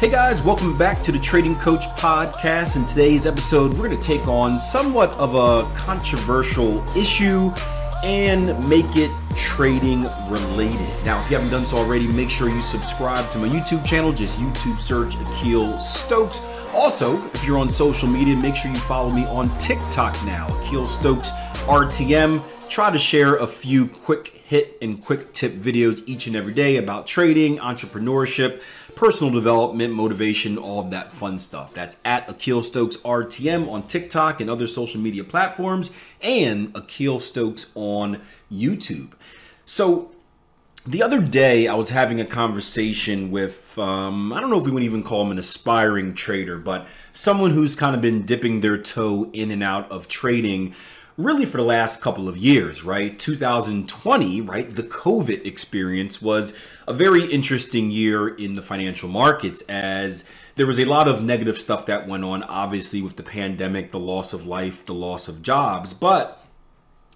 Hey guys, welcome back to the Trading Coach Podcast. In today's episode, we're going to take on somewhat of a controversial issue and make it trading related. Now, if you haven't done so already, make sure you subscribe to my YouTube channel. Just YouTube search Akil Stokes. Also, if you're on social media, make sure you follow me on TikTok now, Akil Stokes RTM. Try to share a few quick hit and quick tip videos each and every day about trading, entrepreneurship, personal development, motivation, all of that fun stuff. That's at Akil Stokes RTM on TikTok and other social media platforms, and Akil Stokes on YouTube. So, the other day, I was having a conversation with, um, I don't know if we would even call him an aspiring trader, but someone who's kind of been dipping their toe in and out of trading really for the last couple of years, right? 2020, right? The COVID experience was a very interesting year in the financial markets as there was a lot of negative stuff that went on, obviously, with the pandemic, the loss of life, the loss of jobs, but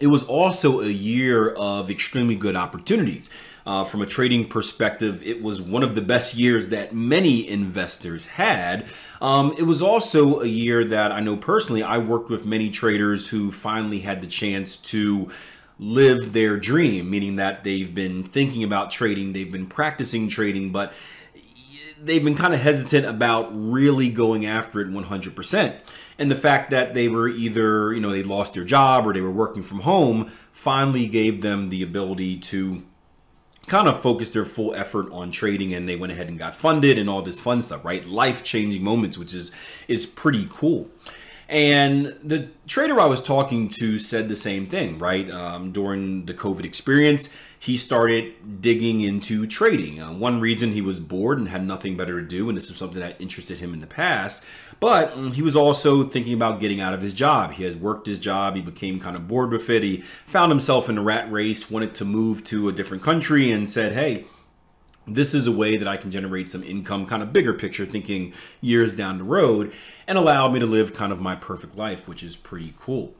it was also a year of extremely good opportunities. Uh, from a trading perspective, it was one of the best years that many investors had. Um, it was also a year that I know personally, I worked with many traders who finally had the chance to live their dream, meaning that they've been thinking about trading, they've been practicing trading, but they've been kind of hesitant about really going after it 100%. And the fact that they were either, you know, they lost their job or they were working from home finally gave them the ability to kind of focused their full effort on trading and they went ahead and got funded and all this fun stuff, right? Life changing moments, which is is pretty cool. And the trader I was talking to said the same thing, right? Um, during the COVID experience, he started digging into trading. Uh, one reason he was bored and had nothing better to do, and this was something that interested him in the past, but um, he was also thinking about getting out of his job. He had worked his job, he became kind of bored with it. He found himself in a rat race, wanted to move to a different country, and said, hey, this is a way that I can generate some income, kind of bigger picture, thinking years down the road, and allow me to live kind of my perfect life, which is pretty cool.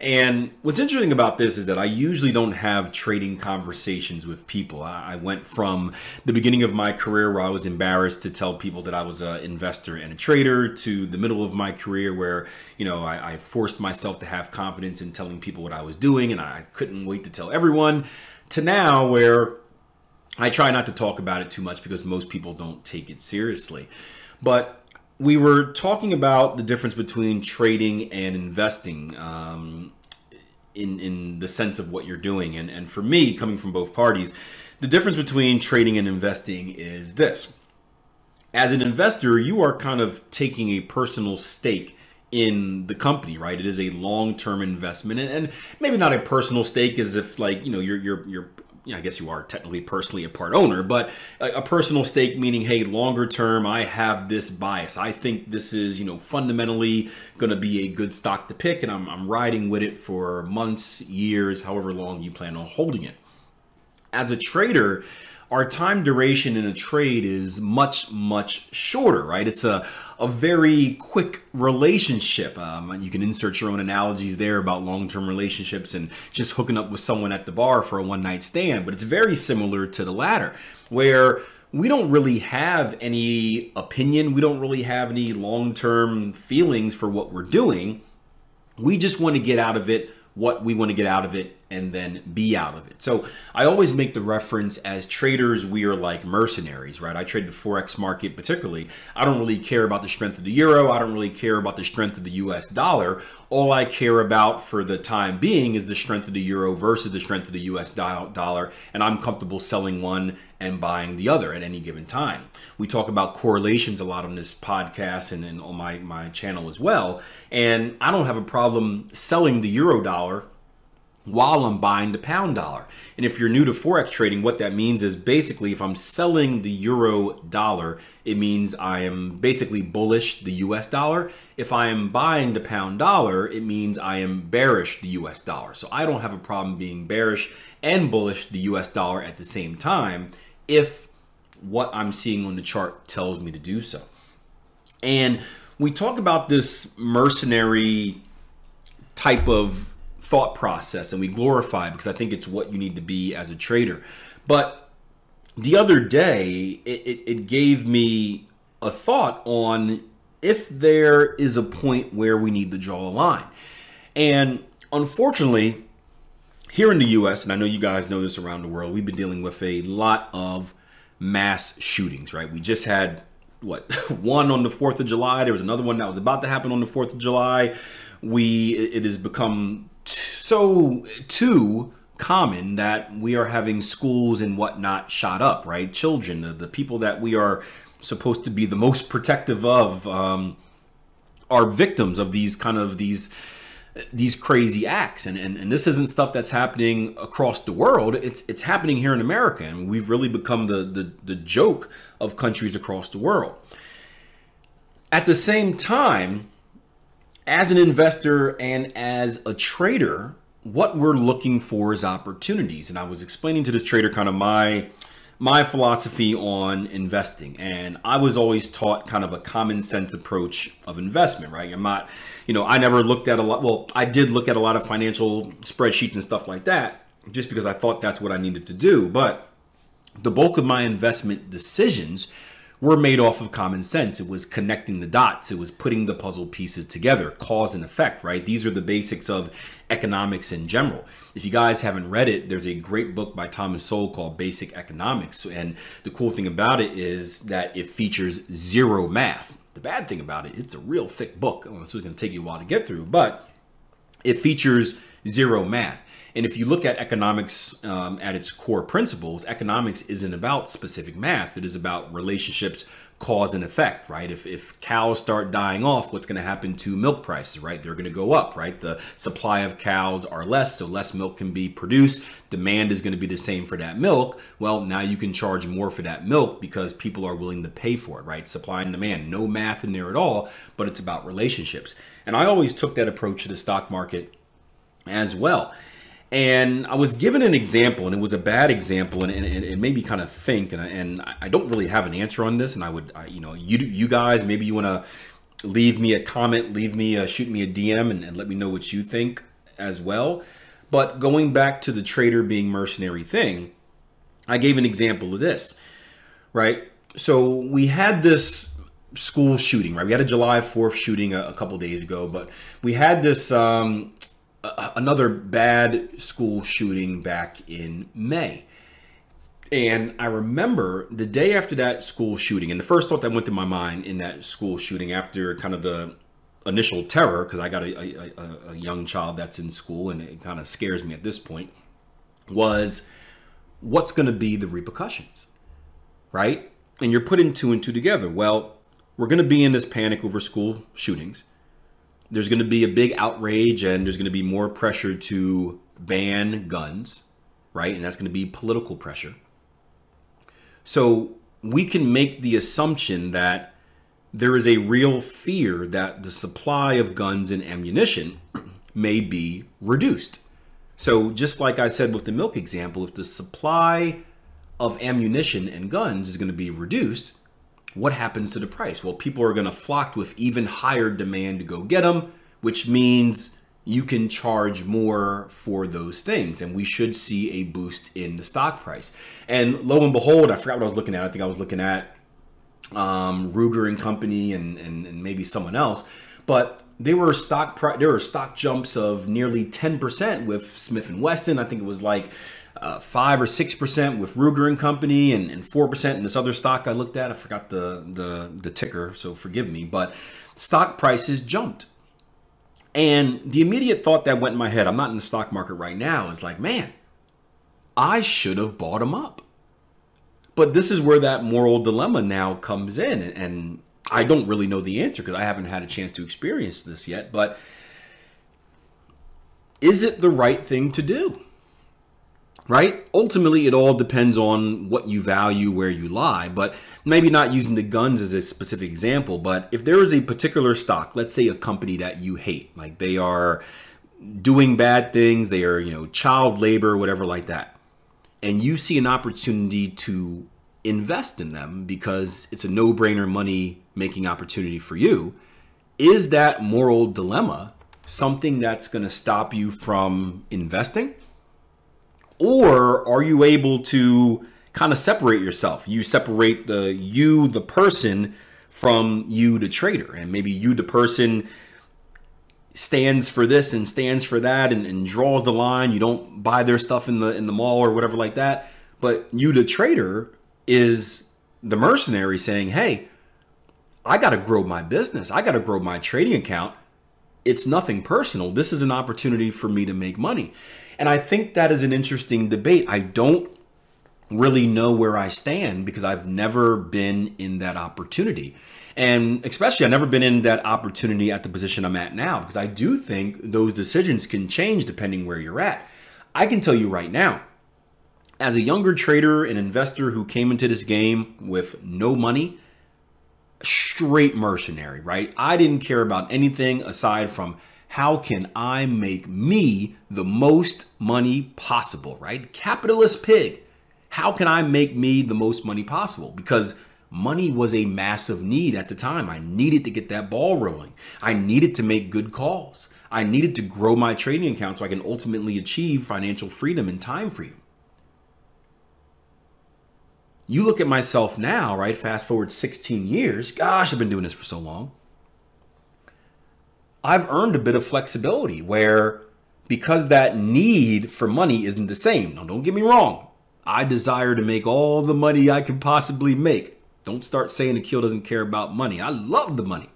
And what's interesting about this is that I usually don't have trading conversations with people. I went from the beginning of my career where I was embarrassed to tell people that I was an investor and a trader to the middle of my career where, you know, I, I forced myself to have confidence in telling people what I was doing and I couldn't wait to tell everyone to now where I try not to talk about it too much because most people don't take it seriously. But we were talking about the difference between trading and investing um, in, in the sense of what you're doing. And, and for me, coming from both parties, the difference between trading and investing is this. As an investor, you are kind of taking a personal stake in the company, right? It is a long-term investment, and, and, maybe not a personal stake, as if like you know you're you're you're know, I guess you are technically personally a part owner, but a, a, personal stake meaning, hey, longer term, I have this bias. I think this is, you know, fundamentally going to be a good stock to pick, and I'm, I'm riding with it for months, years, however long you plan on holding it. As a trader, our time duration in a trade is much much shorter right? It's a, a very quick relationship. Um, you can insert your own analogies there about long-term relationships and just hooking up with someone at the bar for a one-night stand but it's very similar to the latter where we don't really have any opinion we don't really have any long-term feelings for what we're doing. We just want to get out of it what we want to get out of it and then be out of it. So I always make the reference as traders, we are like mercenaries, right? I trade the Forex market particularly. I don't really care about the strength of the euro. I don't really care about the strength of the US dollar. All I care about for the time being is the strength of the euro versus the strength of the US dollar. And I'm comfortable selling one and buying the other at any given time. We talk about correlations a lot on this podcast and, and on my, my channel as well. And I don't have a problem selling the euro dollar while I'm buying the pound dollar. And if you're new to Forex trading, what that means is basically if I'm selling the euro dollar, it means I am basically bullish the US dollar. If I am buying the pound dollar, it means I am bearish the US dollar. So I don't have a problem being bearish and bullish the US dollar at the same time if what I'm seeing on the chart tells me to do so. And we talk about this mercenary type of thought process and we glorify because I think it's what you need to be as a trader. But the other day, it, it, it gave me a thought on if there is a point where we need to draw a line. And unfortunately, here in the US, and I know you guys know this around the world, we've been dealing with a lot of mass shootings, right? We just had what one on the 4th of July, there was another one that was about to happen on the 4th of July. We it has become so too common that we are having schools and whatnot shot up, right? Children, the, the people that we are supposed to be the most protective of, um, are victims of these kind of these these crazy acts. And, and and this isn't stuff that's happening across the world. It's it's happening here in america and we've really become the the, the joke of countries across the world. At the same time as an investor and as a trader what we're looking for is opportunities and i was explaining to this trader kind of my my philosophy on investing. And I was always taught kind of a common sense approach of investment, right? I'm not, you know, I never looked at a lot. Well, I did look at a lot of financial spreadsheets and stuff like that just because I thought that's what I needed to do. But the bulk of my investment decisions were made off of common sense. It was connecting the dots. It was putting the puzzle pieces together, cause and effect, right? These are the basics of economics in general. If you guys haven't read it, there's a great book by Thomas Sowell called Basic Economics. And the cool thing about it is that it features zero math. The bad thing about it, it's a real thick book. So it's going to take you a while to get through, but it features zero math. And if you look at economics um, at its core principles, economics isn't about specific math. It is about relationships, cause and effect, right? If, if cows start dying off, what's going to happen to milk prices, right? They're going to go up, right? The supply of cows are less, so less milk can be produced. Demand is going to be the same for that milk. Well, now you can charge more for that milk because people are willing to pay for it, right? Supply and demand. No math in there at all, but it's about relationships. And I always took that approach to the stock market as well. And I was given an example, and it was a bad example, and, and, it made me kind of think. And I, and I don't really have an answer on this. And I would, I, you know, you you guys, maybe you want to leave me a comment, leave me, a, shoot me a DM, and, and let me know what you think as well. But going back to the trader being mercenary thing, I gave an example of this, right? So we had this school shooting, right? We had a July 4th shooting a, a couple days ago, but we had this um, another bad school shooting back in May. And I remember the day after that school shooting, and the first thought that went through my mind in that school shooting after kind of the initial terror, because I got a, a, a, young child that's in school and it kind of scares me at this point, was what's going to be the repercussions, right? And you're putting two and two together. Well, we're going to be in this panic over school shootings there's going to be a big outrage and there's going to be more pressure to ban guns, right? And that's going to be political pressure. So we can make the assumption that there is a real fear that the supply of guns and ammunition may be reduced. So, just like I said with the milk example, if the supply of ammunition and guns is going to be reduced, what happens to the price? Well, people are going to flock with even higher demand to go get them, which means you can charge more for those things. And we should see a boost in the stock price. And lo and behold, I forgot what I was looking at. I think I was looking at um, Ruger and Company and, and, and maybe someone else. But there were stock pri- there were stock jumps of nearly 10% with Smith and Wesson. I think it was like uh, five or six percent with Ruger and Company, and four percent in this other stock I looked at. I forgot the the the ticker, so forgive me. But stock prices jumped, and the immediate thought that went in my head, I'm not in the stock market right now, is like, man, I should have bought them up. But this is where that moral dilemma now comes in, and I don't really know the answer because I haven't had a chance to experience this yet. But is it the right thing to do? Right? Ultimately, it all depends on what you value, where you lie, but maybe not using the guns as a specific example. But if there is a particular stock, let's say a company that you hate, like they are doing bad things, they are, you know, child labor, whatever like that, and you see an opportunity to invest in them because it's a no brainer money making opportunity for you, is that moral dilemma something that's going to stop you from investing? Or are you able to kind of separate yourself? You separate the you, the person, from you, the trader, and maybe you, the person stands for this and stands for that and, and draws the line. You don't buy their stuff in the in the mall or whatever like that. But you, the trader, is the mercenary saying, "Hey, I got to grow my business. I got to grow my trading account. It's nothing personal. This is an opportunity for me to make money." And I think that is an interesting debate. I don't really know where I stand because I've never been in that opportunity. And especially, I've never been in that opportunity at the position I'm at now because I do think those decisions can change depending where you're at. I can tell you right now, as a younger trader and investor who came into this game with no money, straight mercenary, right? I didn't care about anything aside from how can I make me the most money possible, right? Capitalist pig. How can I make me the most money possible? Because money was a massive need at the time. I needed to get that ball rolling. I needed to make good calls. I needed to grow my trading account so I can ultimately achieve financial freedom and time freedom. You look at myself now, right? Fast forward 16 years. Gosh, I've been doing this for so long. I've earned a bit of flexibility where because that need for money isn't the same. Now, don't get me wrong. I desire to make all the money I can possibly make. Don't start saying Akil doesn't care about money. I love the money,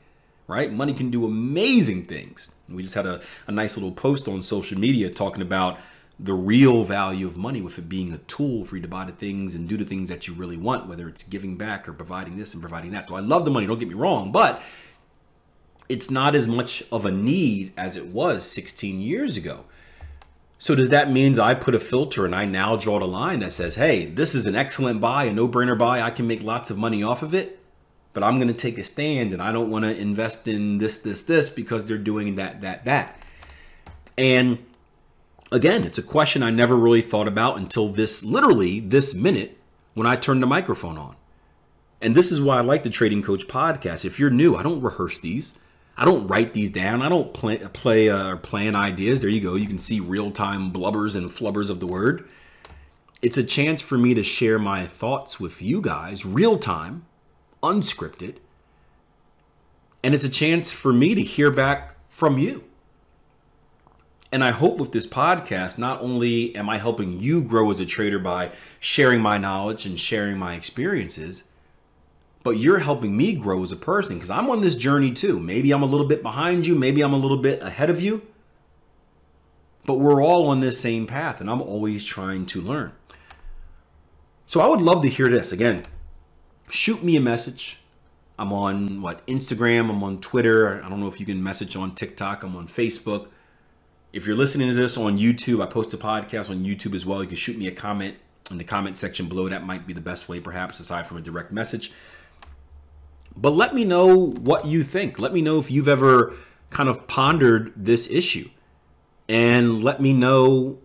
right? Money can do amazing things. We just had a, a nice little post on social media talking about the real value of money with it being a tool for you to buy the things and do the things that you really want, whether it's giving back or providing this and providing that. So I love the money, don't get me wrong, but it's not as much of a need as it was 16 years ago. So does that mean that I put a filter and I now draw the line that says, hey, this is an excellent buy, a no-brainer buy, I can make lots of money off of it, but I'm going to take a stand and I don't want to invest in this, this, this because they're doing that, that, that. And again, it's a question I never really thought about until this, literally this minute when I turned the microphone on. And this is why I like the Trading Coach podcast. If you're new, I don't rehearse these. I don't write these down. I don't play play uh, or plan ideas. There you go. You can see real time blubbers and flubbers of the word. It's a chance for me to share my thoughts with you guys, real time, unscripted, and it's a chance for me to hear back from you. And I hope with this podcast, not only am I helping you grow as a trader by sharing my knowledge and sharing my experiences but you're helping me grow as a person because I'm on this journey too. Maybe I'm a little bit behind you, maybe I'm a little bit ahead of you, but we're all on this same path, and I'm always trying to learn. So I would love to hear this. Again, shoot me a message. I'm on what Instagram, I'm on Twitter. I don't know if you can message on TikTok, I'm on Facebook. If you're listening to this on YouTube, I post a podcast on YouTube as well. You can shoot me a comment in the comment section below. That might be the best way, perhaps, aside from a direct message. But let me know what you think. Let me know if you've ever kind of pondered this issue. And let me know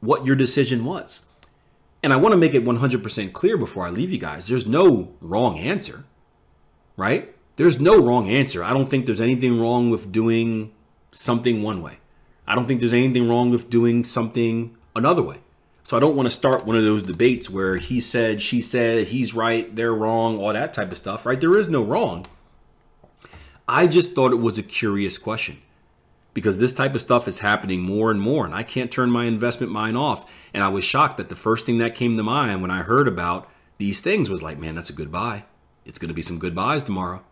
what your decision was. And I want to make it 100% clear before I leave you guys there's no wrong answer, right? There's no wrong answer. I don't think there's anything wrong with doing something one way. I don't think there's anything wrong with doing something another way. So I don't want to start one of those debates where he said, she said, he's right, they're wrong, all that type of stuff, right? There is no wrong. I just thought it was a curious question because this type of stuff is happening more and more, and I can't turn my investment mind off. And I was shocked that the first thing that came to mind when I heard about these things was like, man, that's a good buy. It's going to be some good buys tomorrow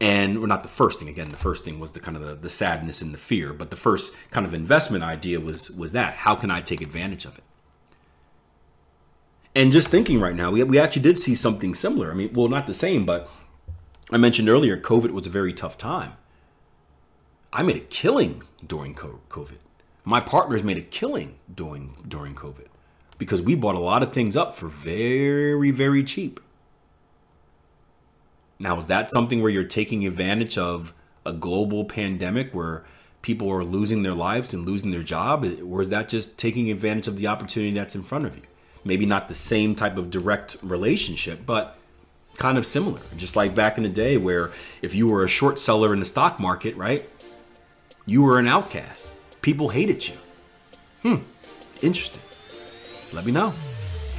and well, not the first thing. Again the first thing was the kind of the, the sadness and the fear. But the first kind of investment idea was was that. How can i take advantage of it? And just thinking right now we, we actually did see something similar. I mean well not the same but i mentioned earlier covid was a very tough time. I made a killing during covid. My partners made a killing during during covid because we bought a lot of things up for very very cheap now, is that something where you're taking advantage of a global pandemic where people are losing their lives and losing their job? Or is that just taking advantage of the opportunity that's in front of you? Maybe not the same type of direct relationship, but kind of similar. Just like back in the day where if you were a short seller in the stock market, right? You were an outcast. People hated you. Hmm, interesting. Let me know.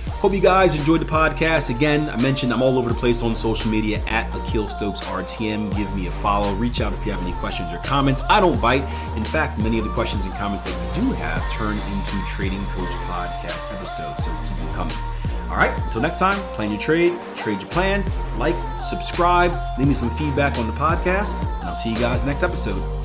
Hope you guys enjoyed the podcast. Again, I mentioned I'm all over the place on social media at Akil Stokes RTM. Give me a follow. Reach out if you have any questions or comments. I don't bite. In fact, many of the questions and comments that you do have turn into Trading Coach podcast episodes. So keep them coming. All right, until next time, plan your trade, trade your plan, like, subscribe, leave me some feedback on the podcast, and I'll see you guys next episode.